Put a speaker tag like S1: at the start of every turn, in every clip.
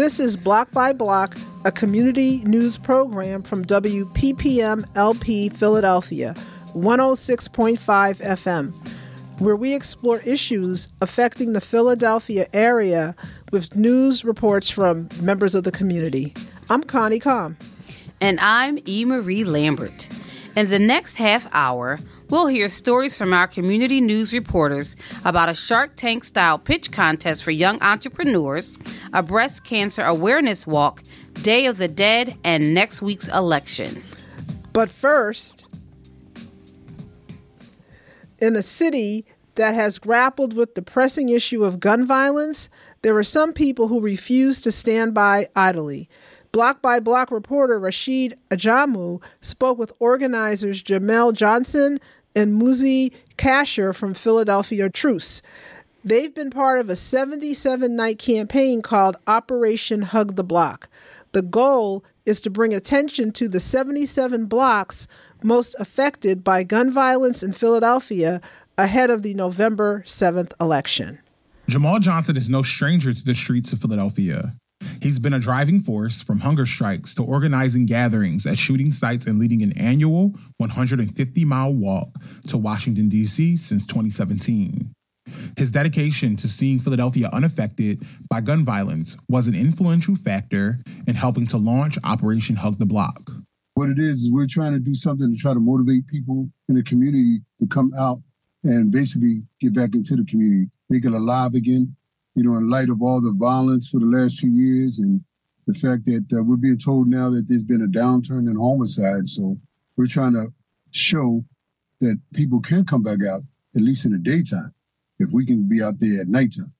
S1: This is Block by Block, a community news program from WPPM LP Philadelphia, 106.5 FM, where we explore issues affecting the Philadelphia area with news reports from members of the community. I'm Connie Komm.
S2: And I'm E. Marie Lambert. In the next half hour, we'll hear stories from our community news reporters about a Shark Tank style pitch contest for young entrepreneurs, a breast cancer awareness walk, Day of the Dead, and next week's election.
S1: But first, in a city that has grappled with the pressing issue of gun violence, there are some people who refuse to stand by idly. Block by Block reporter Rasheed Ajamu spoke with organizers Jamal Johnson and Mazzie Casher from Philadelphia Truce. They've been part of a 77 night campaign called Operation Hug the Block. The goal is to bring attention to the 77 blocks most affected by gun violence in Philadelphia ahead of the November 7th election.
S3: Jamal Johnson is no stranger to the streets of Philadelphia. He's been a driving force from hunger strikes to organizing gatherings at shooting sites and leading an annual 150 mile walk to Washington, D.C. since 2017. His dedication to seeing Philadelphia unaffected by gun violence was an influential factor in helping to launch Operation Hug the Block.
S4: What it is, is we're trying to do something to try to motivate people in the community to come out and basically get back into the community, make it alive again. You know, in light of all the violence for the last few years and the fact that uh, we're being told now that there's been a downturn in homicide. So we're trying to show that people can come back out, at least in the daytime if we can be out there at nighttime.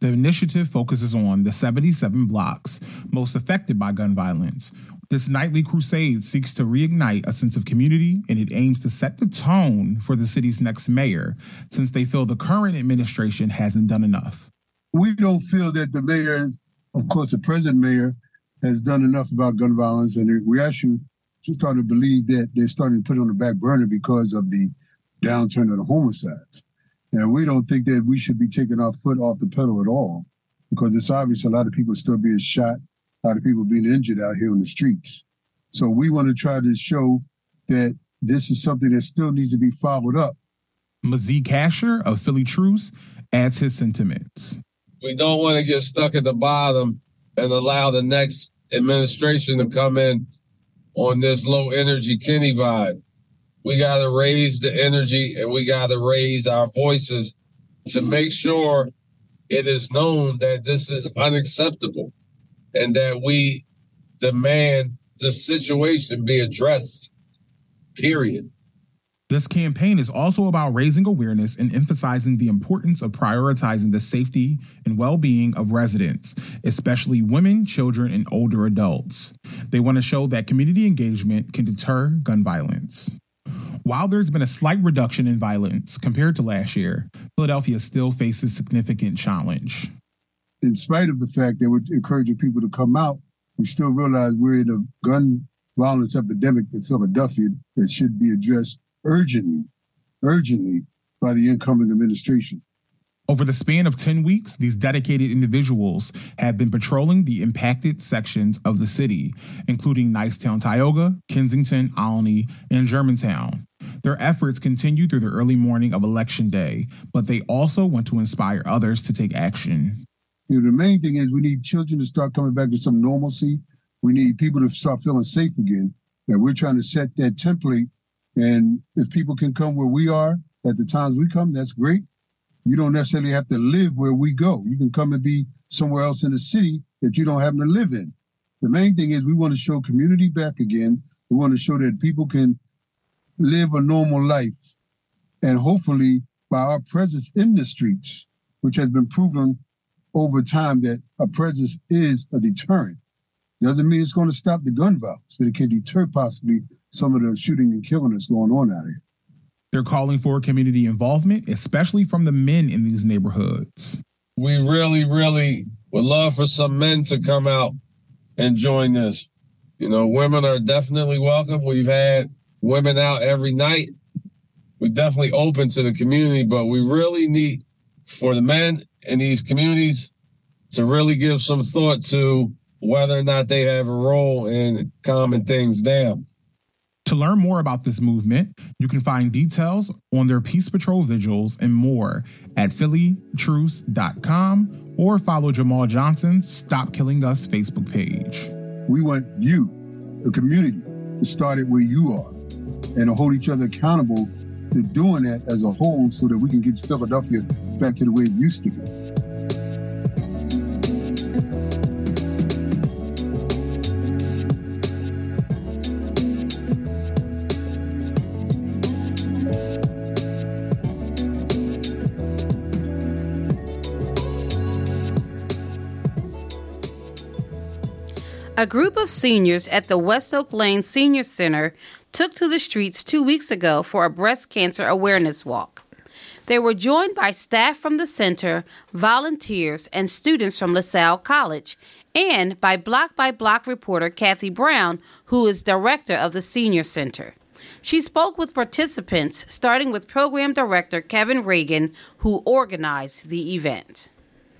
S3: The initiative focuses on the 77 blocks most affected by gun violence. This nightly crusade seeks to reignite a sense of community and it aims to set the tone for the city's next mayor since they feel the current administration hasn't done enough.
S4: We don't feel that the mayor, of course, the present mayor, has done enough about gun violence, and we actually starting to believe that they're starting to put on the back burner because of the downturn of the homicides. And we don't think that we should be taking our foot off the pedal at all because it's obvious a lot of people still being shot, a lot of people being injured out here on the streets. So we want to try to show that this is something that still needs to be followed up.
S3: Mazzie Casher of Philly Truce adds his sentiments.
S5: We don't want to get stuck at the bottom and allow the next administration to come in on this low energy Kenney vibe we got to raise the energy and we got to raise our voices to make sure it is known that this is unacceptable and that we demand the situation be addressed. Period.
S3: This campaign is also about raising awareness and emphasizing the importance of prioritizing the safety and well being of residents, especially women, children, and older adults. They want to show that community engagement can deter gun violence. While there's been a slight reduction in violence compared to last year, Philadelphia still faces significant challenge.
S4: In spite of the fact that we're encouraging people to come out, we still realize we're in a gun violence epidemic in Philadelphia that should be addressed urgently, urgently by the incoming administration.
S3: Over the span of 10 weeks, these dedicated individuals have been patrolling the impacted sections of the city, including Nicetown, Tioga, Kensington, Olney, and Germantown. Their efforts continue through the early morning of Election Day, but they also want to inspire others to take action.
S4: You know, the main thing is we need children to start coming back to some normalcy. We need people to start feeling safe again. And we're trying to set that template. And if people can come where we are at the times we come, that's great you don't necessarily have to live where we go. You can come and be somewhere else in the city that you don't happen to live in. The main thing is we want to show community back again. We want to show that people can live a normal life. And hopefully, by our presence in the streets, which has been proven over time that a presence is a deterrent. Doesn't mean it's going to stop the gun violence, but it can deter possibly some of the shooting and killing that's going on out here.
S3: They're calling for community involvement, especially from the men in these neighborhoods.
S5: We really, really would love for some men to come out and join this. You know, women are definitely welcome. We've had women out every night. We're definitely open to the community, but we really need for the men in these communities to really give some thought to whether or not they have a role in calming things down.
S3: To learn more about this movement, you can find details on their Peace Patrol vigils and more at phillytruce.com or follow Jamal Johnson's Stop Killing Us Facebook page.
S4: We want you, the community, to start it where you are and to hold each other accountable to doing that as a whole so that we can get Philadelphia back to the way it used to be.
S2: A group of seniors at the West Oak Lane Senior Center took to the streets two weeks ago for a breast cancer awareness walk. They were joined by staff from the center, volunteers, and students from LaSalle College, and by Block by Block reporter Cathy Brown, who is director of the Senior Center. She spoke with participants, starting with program director Kevin Reagan, who organized the event.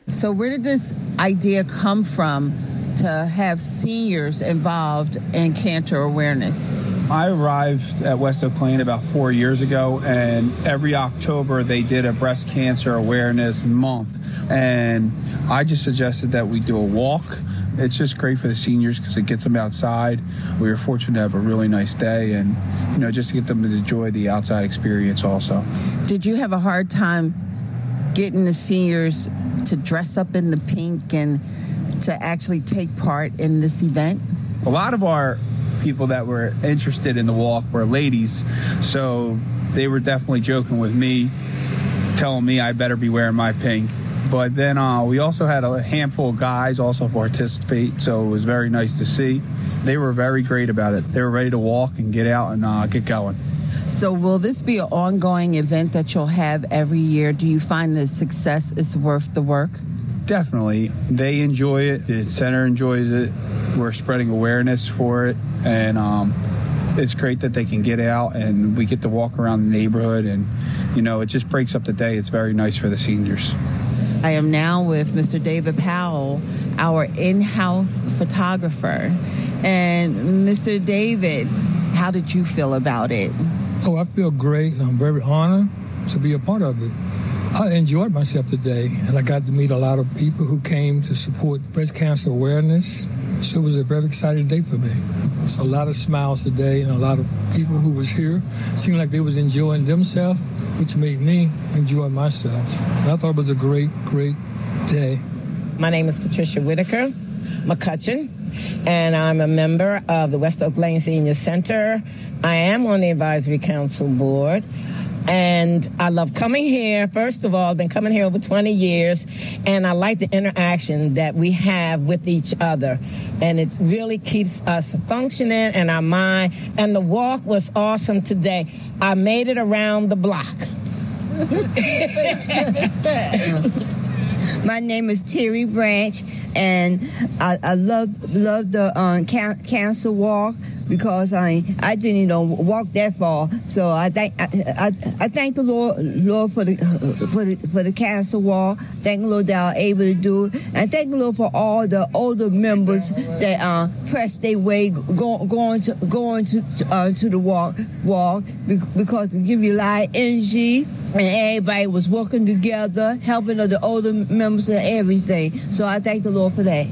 S6: So, where did this idea come from to have seniors involved in cancer awareness?
S7: I arrived at West Oak Lane about four years ago, and every October they did a breast cancer awareness month. And I just suggested that we do a walk. It's just great for the seniors because it gets them outside. We were fortunate to have a really nice day, and you know, just to get them to enjoy the outside experience also.
S6: Did you have a hard time getting the seniors to dress up in the pink and to actually take part in this event?
S7: A lot of our people that were interested in the walk were ladies, so they were definitely joking with me, telling me I better be wearing my pink. But then uh, we also had a handful of guys also participate, so it was very nice to see. They were very great about it. They were ready to walk and get out and uh, get going.
S6: So, will this be an ongoing event that you'll have every year? Do you find the success is worth the work?
S7: Definitely. They enjoy it. The center enjoys it. We're spreading awareness for it. And um, it's great that they can get out and we get to walk around the neighborhood. And, you know, it just breaks up the day. It's very nice for the seniors.
S6: I am now with Mr. David Powell, our in house photographer. And Mr. David, how did you feel about it?
S8: Oh, I feel great. I'm very honored to be a part of it. I enjoyed myself today, and I got to meet a lot of people who came to support breast cancer awareness. So it was a very exciting day for me. It's a lot of smiles today, and a lot of people who was here seemed like they was enjoying themselves, which made me enjoy myself. And I thought it was a great, great day.
S9: My name is Patricia Whitaker McCutcheon, and I'm a member of the West Oak Lane Senior Center. I am on the advisory council board. And I love coming here. First of all, I've been coming here over 20 years, and I like the interaction that we have with each other. And it really keeps us functioning and our mind. And the walk was awesome today. I made it around the block.
S10: My name is Terry Branch, and I, I love love the um, cancer walk because I I didn't you know walk that far. So I thank I, I, I thank the Lord Lord for the for the for the cancer walk. Thank the Lord that I was able to do it, and thank the Lord for all the older members that uh, pressed their way go, going to going to uh, to the walk walk because it give you a lot of energy and everybody was working together, helping the older members and everything. So I thank the Lord for that.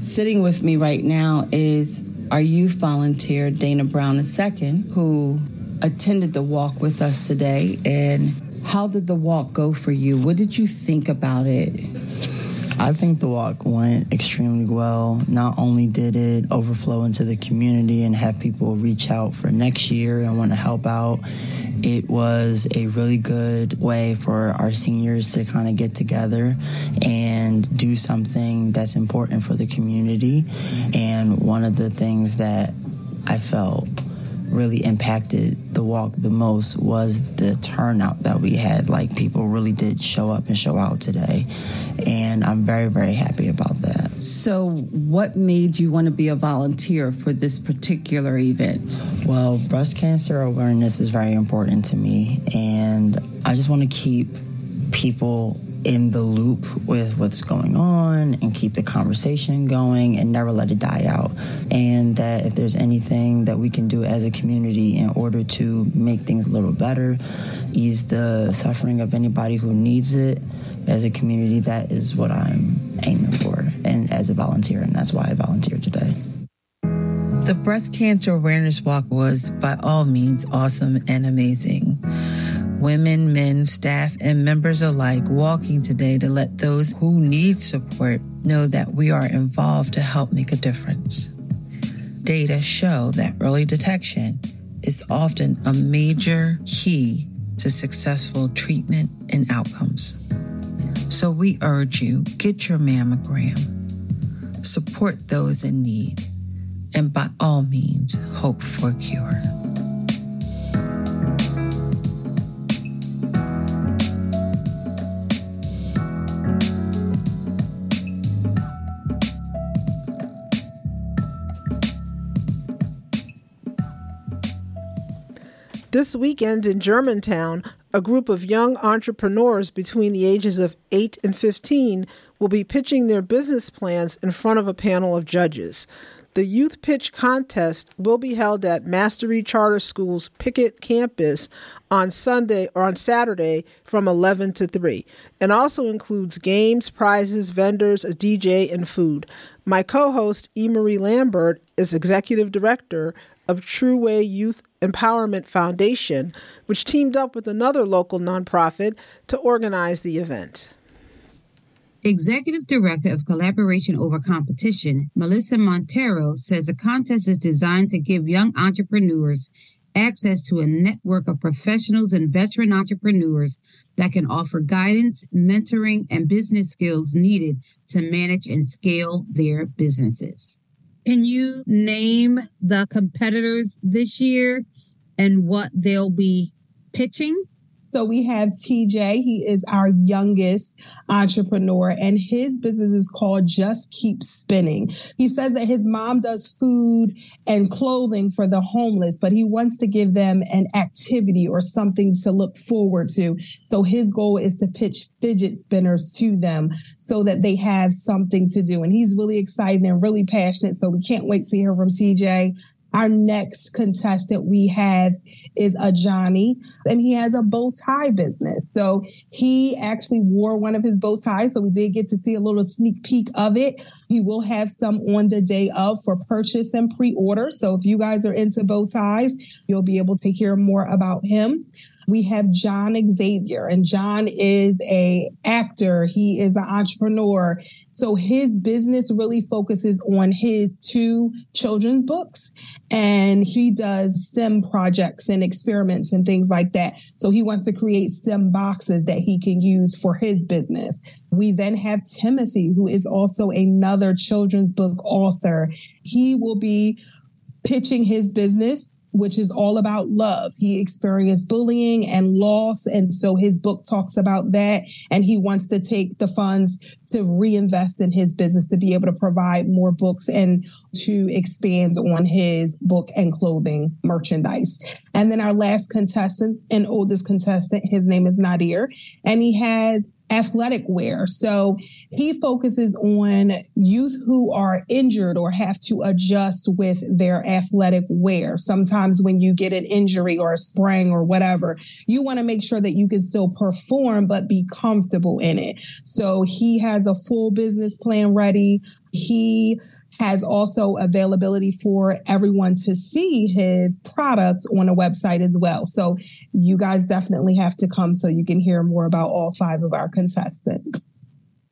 S6: Sitting with me right now is our youth volunteer, Dana Brown II, who attended the walk with us today. And how did the walk go for you? What did you think about it?
S11: I think the walk went extremely well. Not only did it overflow into the community and have people reach out for next year and want to help out, it was a really good way for our seniors to kind of get together and do something that's important for the community. And one of the things that I felt really impacted the walk the most was the turnout that we had. Like people really did show up and show out today. And I'm very, very happy about that.
S6: So, what made you want to be a volunteer for this particular event?
S11: Well, breast cancer awareness is very important to me. And I just want to keep people in the loop with what's going on and keep the conversation going and never let it die out. And that if there's anything that we can do as a community in order to make things a little better, ease the suffering of anybody who needs it as a community, that is what I'm aiming for and as a volunteer. And that's why I volunteer today.
S6: The breast cancer awareness walk was by all means awesome and amazing women, men, staff, and members alike walking today to let those who need support know that we are involved to help make a difference. Data show that early detection is often a major key to successful treatment and outcomes. So we urge you, get your mammogram, support those in need, and by all means, hope for a cure.
S1: This weekend in Germantown, a group of young entrepreneurs between the ages of 8 and 15 will be pitching their business plans in front of a panel of judges. The Youth Pitch Contest will be held at Mastery Charter School's Pickett campus on Sunday or on Saturday from 11 to 3 and also includes games, prizes, vendors, a DJ, and food. My co host, E. Marie Lambert, is executive director of True Way Youth Empowerment Foundation, which teamed up with another local nonprofit to organize the event.
S2: Executive Director of Collaboration Over Competition, Melissa Montero, says the contest is designed to give young entrepreneurs access to a network of professionals and veteran entrepreneurs that can offer guidance, mentoring, and business skills needed to manage and scale their businesses. Can you name the competitors this year and what they'll be pitching?
S12: So we have TJ. He is our youngest entrepreneur and his business is called Just Keep Spinning. He says that his mom does food and clothing for the homeless, but he wants to give them an activity or something to look forward to. So his goal is to pitch fidget spinners to them so that they have something to do. And he's really excited and really passionate. So we can't wait to hear from TJ. Our next contestant we have is a Johnny, and he has a bow tie business. So he actually wore one of his bow ties. So we did get to see a little sneak peek of it. He will have some on the day of for purchase and pre-order. So if you guys are into bow ties, you'll be able to hear more about him we have John Xavier and John is a actor. He is an entrepreneur. So his business really focuses on his two children's books and he does STEM projects and experiments and things like that. So he wants to create STEM boxes that he can use for his business. We then have Timothy, who is also another children's book author. He will be pitching his business which is all about love. He experienced bullying and loss. And so his book talks about that. And he wants to take the funds to reinvest in his business to be able to provide more books and to expand on his book and clothing merchandise. And then our last contestant and oldest contestant, his name is Nadir, and he has athletic wear. So he focuses on youth who are injured or have to adjust with their athletic wear. Sometimes when you get an injury or a sprain or whatever, you want to make sure that you can still perform, but be comfortable in it. So he has a full business plan ready. He has also availability for everyone to see his product on a website as well. So you guys definitely have to come so you can hear more about all five of our contestants.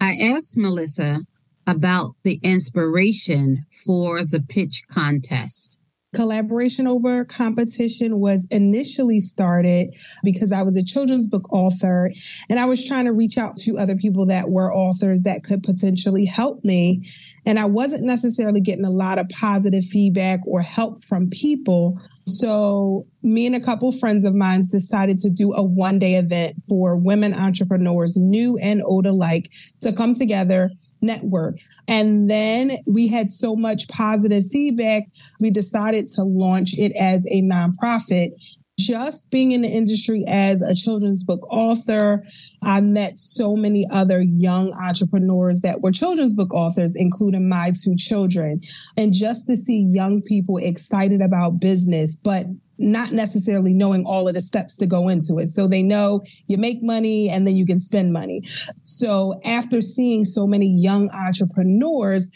S2: I asked Melissa about the inspiration for the pitch contest
S12: collaboration over competition was initially started because I was a children's book author and I was trying to reach out to other people that were authors that could potentially help me. And I wasn't necessarily getting a lot of positive feedback or help from people. So me and a couple friends of mine decided to do a one day event for women entrepreneurs, new and old alike, to come together network. And then we had so much positive feedback, we decided to launch it as a nonprofit. just being in the industry as a children's book author, I met so many other young entrepreneurs that were children's book authors, including my two children. And just to see young people excited about business, but not necessarily knowing all of the steps to go into it. So they know you make money and then you can spend money. So after seeing so many young entrepreneurs,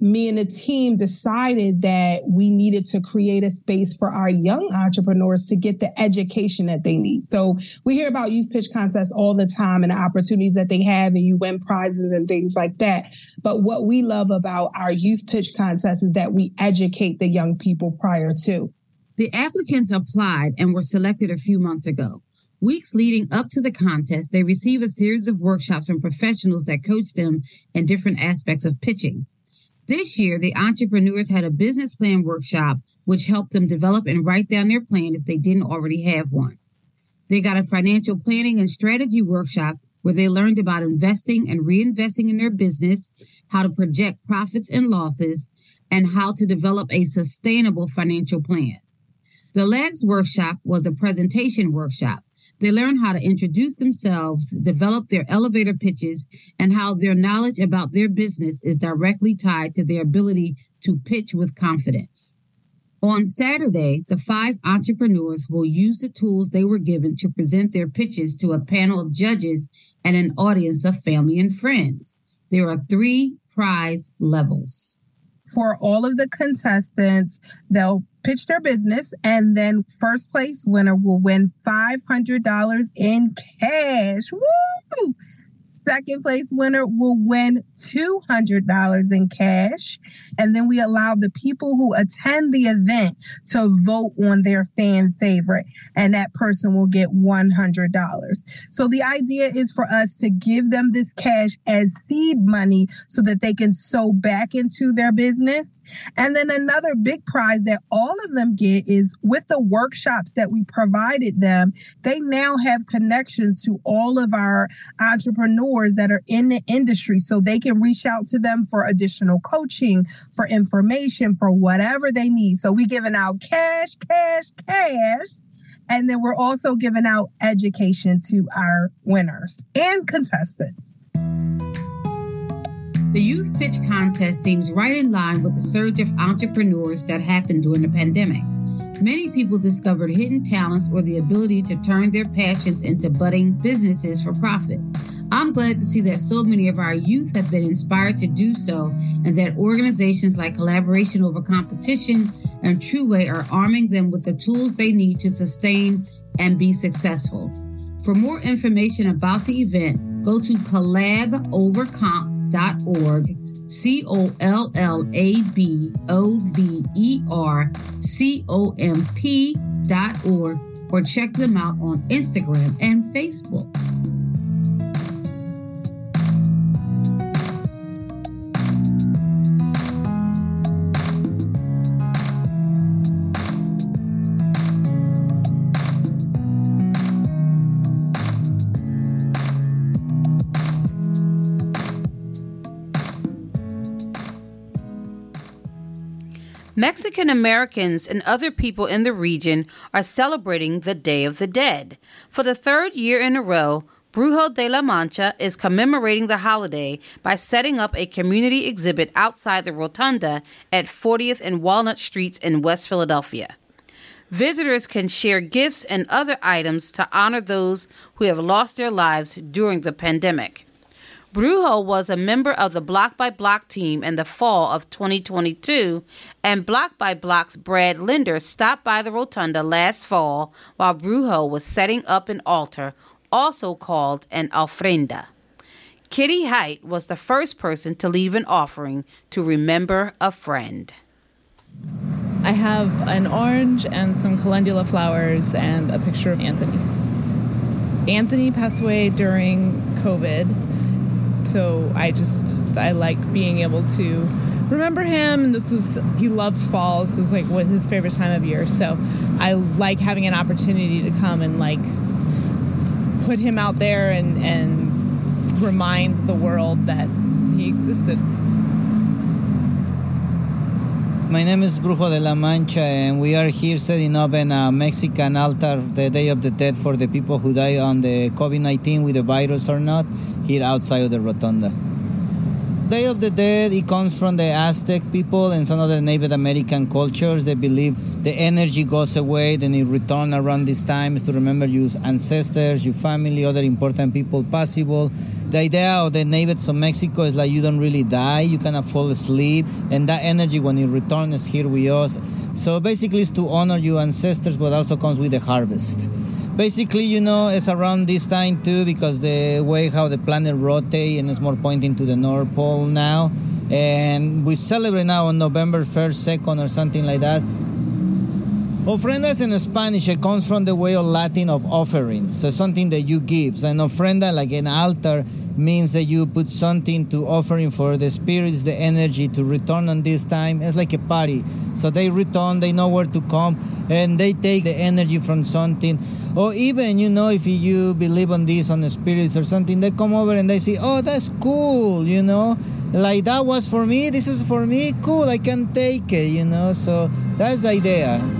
S12: me and the team decided that we needed to create a space for our young entrepreneurs to get the education that they need. So we hear about youth pitch contests all the time and the opportunities that they have and you win prizes and things like that. But what we love about our youth pitch contests is that we educate the young people prior to.
S2: The applicants applied and were selected a few months ago. Weeks leading up to the contest, they receive a series of workshops from professionals that coach them in different aspects of pitching. This year, the entrepreneurs had a business plan workshop, which helped them develop and write down their plan if they didn't already have one. They got a financial planning and strategy workshop where they learned about investing and reinvesting in their business, how to project profits and losses, and how to develop a sustainable financial plan. The LEGS workshop was a presentation workshop. They learn how to introduce themselves, develop their elevator pitches, and how their knowledge about their business is directly tied to their ability to pitch with confidence. On Saturday, the five entrepreneurs will use the tools they were given to present their pitches to a panel of judges and an audience of family and friends. There are three prize levels.
S12: For all of the contestants, they'll pitch their business, and then first place winner will win $500 in cash. Woo! Second place winner will win $200 in cash. And then we allow the people who attend the event to vote on their fan favorite, and that person will get $100. So the idea is for us to give them this cash as seed money so that they can sow back into their business. And then another big prize that all of them get is with the workshops that we provided them, they now have connections to all of our entrepreneurs that are in the industry so they can reach out to them for additional coaching, for information, for whatever they need. So we giving out cash, cash, cash. And then we're also giving out education to our winners and contestants.
S2: The Youth Pitch Contest seems right in line with the surge of entrepreneurs that happened during the pandemic. Many people discovered hidden talents or the ability to turn their passions into budding businesses for profit. I'm glad to see that so many of our youth have been inspired to do so, and that organizations like Collaboration Over Competition and True Way are arming them with the tools they need to sustain and be successful. For more information about the event, go to collabovercomp.org, C O L L A B O V E R C O M P dot org, or check them out on Instagram and Facebook. Mexican Americans and other people in the region are celebrating the Day of the Dead. For the third year in a row, Brujo de la Mancha is commemorating the holiday by setting up a community exhibit outside the rotunda at 40th and Walnut Streets in West Philadelphia. Visitors can share gifts and other items to honor those who have lost their lives during the pandemic. Brujo was a member of the Block by Block team in the fall of 2022, and Block by Block's Brad Linder stopped by the rotunda last fall while Brujo was setting up an altar, also called an ofrenda. Kitty Height was the first person to leave an offering to remember a friend.
S13: I have an orange and some calendula flowers and a picture of Anthony. Anthony passed away during COVID so I just I like being able to remember him and this was he loved fall. This was like what his favorite time of year. So I like having an opportunity to come and like put him out there and and remind the world that he existed
S14: My name is Brujo de la Mancha, and we are here setting up in a Mexican altar, the Day of the Dead, for the people who die on the COVID 19 with the virus or not, here outside of the Rotunda. Day of the Dead, it comes from the Aztec people and some other Native American cultures. They believe the energy goes away, then it returns around these times to remember your ancestors, your family, other important people possible. The idea of the natives of Mexico is like you don't really die, you kind of fall asleep, and that energy when it returns is here with us. So basically, it's to honor your ancestors, but also comes with the harvest basically you know it's around this time too because the way how the planet rotate and it's more pointing to the north pole now and we celebrate now on november 1st 2nd or something like that Ofrendas in Spanish, it comes from the way of Latin of offering. So something that you give. So an ofrenda, like an altar, means that you put something to offering for the spirits, the energy to return on this time. It's like a party. So they return, they know where to come, and they take the energy from something. Or even, you know, if you believe on this, on the spirits or something, they come over and they say, oh, that's cool, you know? Like that was for me, this is for me, cool, I can take it, you know? So that's the idea.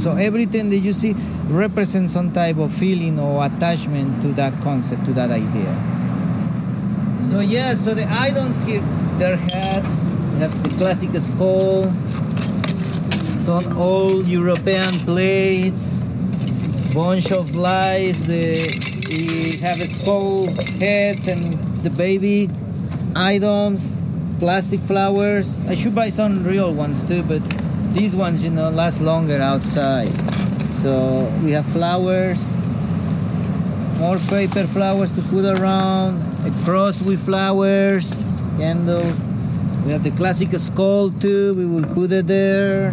S14: So everything that you see represents some type of feeling or attachment to that concept, to that idea. So yeah, so the items here, their hats, have the classic skull, some old European plates, bunch of lights, the we have skull heads and the baby items, plastic flowers. I should buy some real ones too, but these ones, you know, last longer outside. So we have flowers, more paper flowers to put around, a cross with flowers, candles. We have the classic skull too, we will put it there.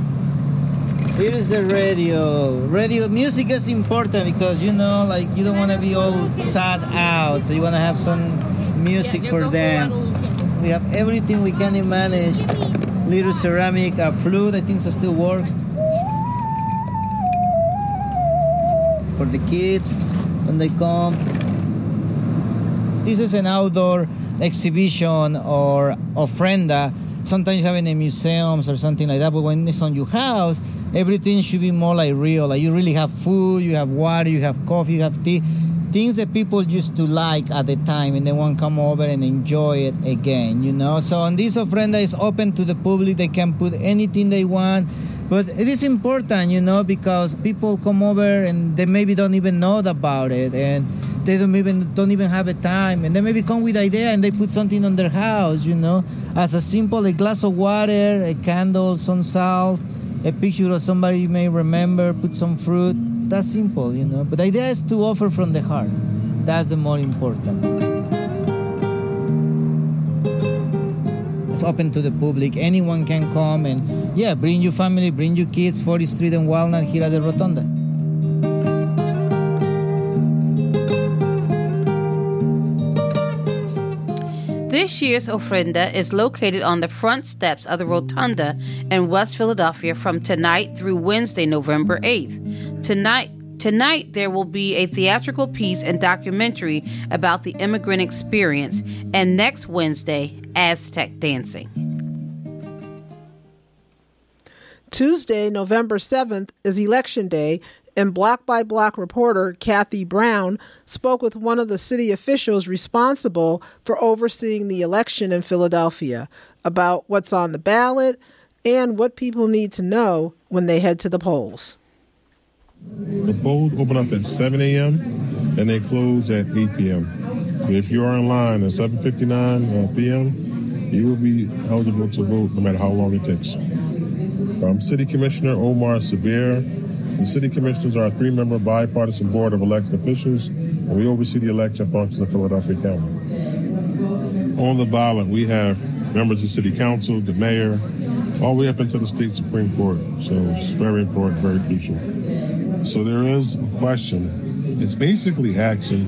S14: Here is the radio. Radio music is important because you know, like you don't want to be all sad out, so you want to have some music for them. We have everything we can manage little ceramic uh, flute. I think it still works for the kids when they come. This is an outdoor exhibition or ofrenda. Sometimes you have in museums or something like that, but when it's on your house, everything should be more like real. Like you really have food, you have water, you have coffee, you have tea things that people used to like at the time and they want to come over and enjoy it again, you know. So on this ofrenda is open to the public, they can put anything they want. But it is important, you know, because people come over and they maybe don't even know about it and they don't even don't even have a time and they maybe come with idea and they put something on their house, you know, as a simple a glass of water, a candle, some salt, a picture of somebody you may remember, put some fruit that's simple, you know. But the idea is to offer from the heart. That's the more important. It's open to the public. Anyone can come and yeah, bring your family, bring your kids. 40th Street and Walnut here at the Rotunda.
S2: This year's ofrenda is located on the front steps of the Rotunda in West Philadelphia from tonight through Wednesday, November 8th. Tonight, Tonight, there will be a theatrical piece and documentary about the immigrant experience, and next Wednesday, Aztec dancing.
S1: Tuesday, November 7th, is Election Day, and Block by Block reporter Cathy Brown spoke with one of the city officials responsible for overseeing the election in Philadelphia about what's on the ballot and what people need to know when they head to the polls.
S15: The polls open up at 7 a.m. and they close at 8 p.m. If you are in line at 7:59 uh, p.m., you will be eligible to vote no matter how long it takes. I'm City Commissioner Omar Sabir. The City Commissioners are a three-member bipartisan board of elected officials, and we oversee the election functions of Philadelphia County. On the ballot, we have members of City Council, the mayor, all the way up into the state Supreme Court. So it's very important, very crucial. So there is a question. It's basically asking,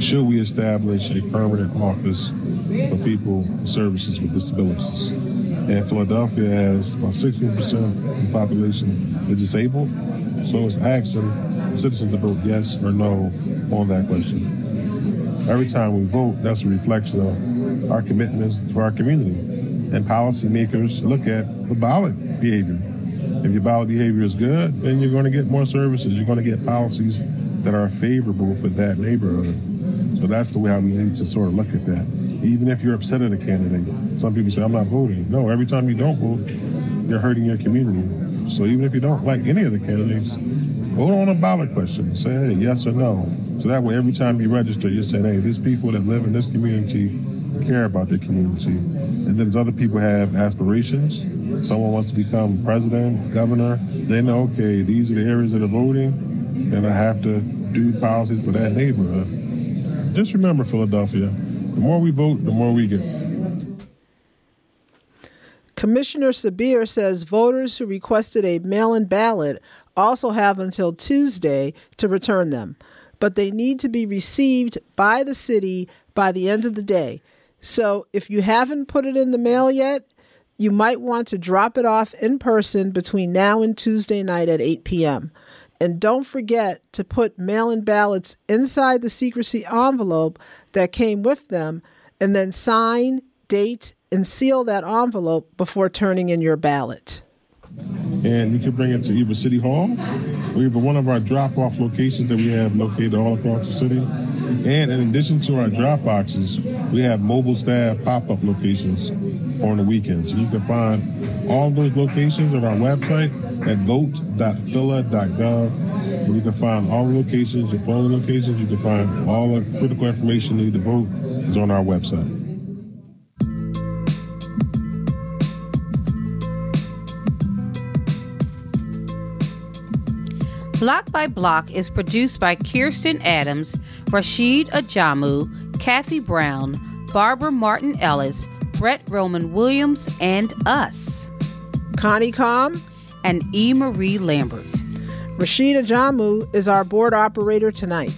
S15: should we establish a permanent office for people with services with disabilities? And Philadelphia has about 16% of the population is disabled. So it's asking citizens to vote yes or no on that question. Every time we vote, that's a reflection of our commitments to our community. And policymakers look at the ballot behavior. If your ballot behavior is good, then you're going to get more services. You're going to get policies that are favorable for that neighborhood. So that's the way I need to sort of look at that. Even if you're upset at a candidate, some people say, I'm not voting. No, every time you don't vote, you're hurting your community. So even if you don't like any of the candidates, vote on a ballot question. Say, hey, yes or no. So that way, every time you register, you're saying, hey, these people that live in this community care about their community. And then other people have aspirations. Someone wants to become president, governor. They know, okay, these are the areas that are voting, and I have to do policies for that neighborhood. Just remember, Philadelphia, the more we vote, the more we get.
S1: Commissioner Sabir says voters who requested a mail in ballot also have until Tuesday to return them, but they need to be received by the city by the end of the day. So if you haven't put it in the mail yet, you might want to drop it off in person between now and Tuesday night at 8 p.m. And don't forget to put mail in ballots inside the secrecy envelope that came with them, and then sign, date, and seal that envelope before turning in your ballot.
S15: And you can bring it to either City Hall or either one of our drop off locations that we have located all across the city. And in addition to our drop boxes, we have mobile staff pop up locations on the weekends. You can find all those locations on our website at vote.phila.gov. And you can find all the locations, your polling locations. You can find all the critical information you need to vote is on our website.
S2: Block by Block is produced by Kiersten Adams, Rasheed Ajamu, Cathy Brown, Barbara Martin Ellis, Brett Roman Williams, and us.
S1: Connie Komm
S2: and E. Marie Lambert.
S1: Rasheed Ajamu is our board operator tonight.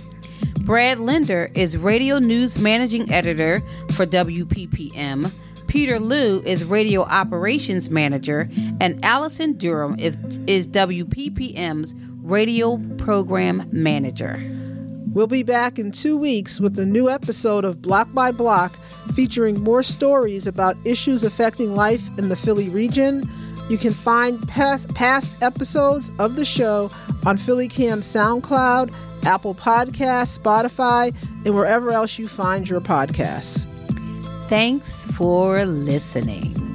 S2: Brad Linder is radio news managing editor for WPPM. Peter Liu is radio operations manager, and Allison Durham is, is WPPM's radio program manager.
S1: We'll be back in two weeks with a new episode of Block by Block featuring more stories about issues affecting life in the Philly region. You can find past, past episodes of the show on PhillyCAM SoundCloud, Apple Podcasts, Spotify, and wherever else you find your podcasts.
S2: Thanks for listening.